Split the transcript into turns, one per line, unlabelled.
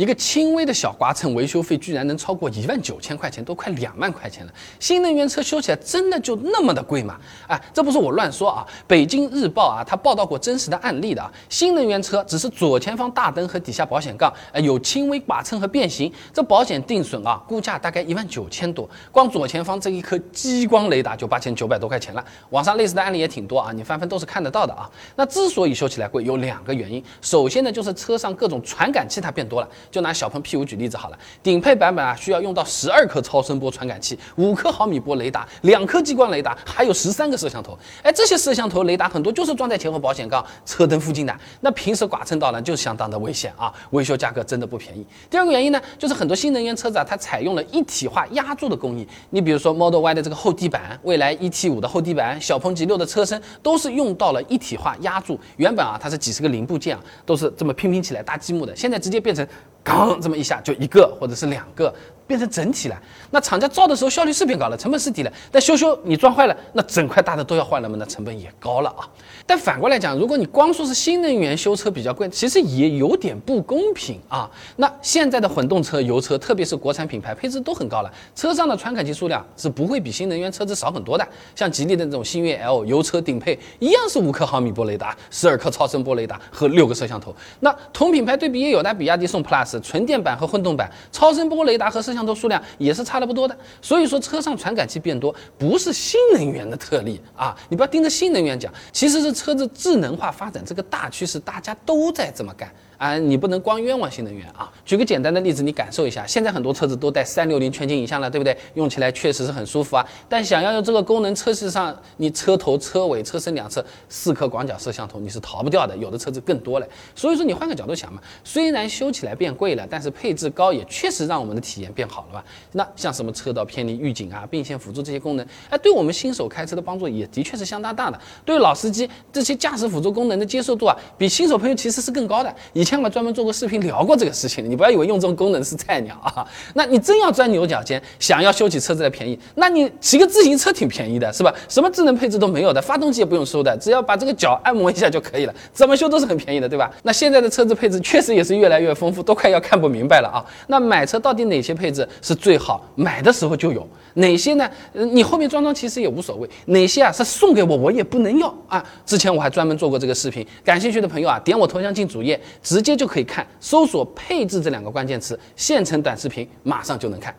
一个轻微的小刮蹭维修费居然能超过一万九千块钱，都快两万块钱了。新能源车修起来真的就那么的贵吗？啊，这不是我乱说啊，北京日报啊，它报道过真实的案例的啊。新能源车只是左前方大灯和底下保险杠，呃，有轻微刮蹭和变形，这保险定损啊，估价大概一万九千多。光左前方这一颗激光雷达就八千九百多块钱了。网上类似的案例也挺多啊，你翻翻都是看得到的啊。那之所以修起来贵，有两个原因。首先呢，就是车上各种传感器它变多了。就拿小鹏 P5 举例子好了，顶配版本啊需要用到十二颗超声波传感器，五颗毫米波雷达，两颗激光雷达，还有十三个摄像头。哎，这些摄像头、雷达很多就是装在前后保险杠、车灯附近的，那平时剐蹭到了就相当的危险啊，维修价格真的不便宜。第二个原因呢，就是很多新能源车子啊，它采用了一体化压铸的工艺。你比如说 Model Y 的这个后地板，蔚来 ET5 的后地板，小鹏 G6 的车身，都是用到了一体化压铸。原本啊，它是几十个零部件啊，都是这么拼拼起来搭积木的，现在直接变成。刚这么一下就一个或者是两个。变成整体了，那厂家造的时候效率是变高了，成本是低了，但修修你撞坏了，那整块大的都要换了嘛，那成本也高了啊。但反过来讲，如果你光说是新能源修车比较贵，其实也有点不公平啊。那现在的混动车、油车，特别是国产品牌，配置都很高了，车上的传感器数量是不会比新能源车子少很多的。像吉利的那种星越 L 油车顶配，一样是五颗毫米波雷达、十二颗超声波雷达和六个摄像头。那同品牌对比也有的，比亚迪宋 Plus 纯电版和混动版，超声波雷达和摄像。头数量也是差的不多的，所以说车上传感器变多不是新能源的特例啊！你不要盯着新能源讲，其实是车子智能化发展这个大趋势，大家都在这么干。啊，你不能光冤枉新能源啊！举个简单的例子，你感受一下，现在很多车子都带三六零全景影像了，对不对？用起来确实是很舒服啊。但想要用这个功能，车子上你车头、车尾、车身两侧四颗广角摄像头，你是逃不掉的。有的车子更多了。所以说，你换个角度想嘛，虽然修起来变贵了，但是配置高也确实让我们的体验变好了吧？那像什么车道偏离预警啊、并线辅助这些功能，哎，对我们新手开车的帮助也的确是相当大的。对老司机，这些驾驶辅助功能的接受度啊，比新手朋友其实是更高的。以我专门做过视频聊过这个事情，你不要以为用这种功能是菜鸟啊。那你真要钻牛角尖，想要修起车子来便宜，那你骑个自行车挺便宜的，是吧？什么智能配置都没有的，发动机也不用收的，只要把这个脚按摩一下就可以了，怎么修都是很便宜的，对吧？那现在的车子配置确实也是越来越丰富，都快要看不明白了啊。那买车到底哪些配置是最好？买的时候就有哪些呢？你后面装装其实也无所谓，哪些啊是送给我我也不能要啊？之前我还专门做过这个视频，感兴趣的朋友啊，点我头像进主页直，直接就可以看，搜索配置这两个关键词，现成短视频马上就能看。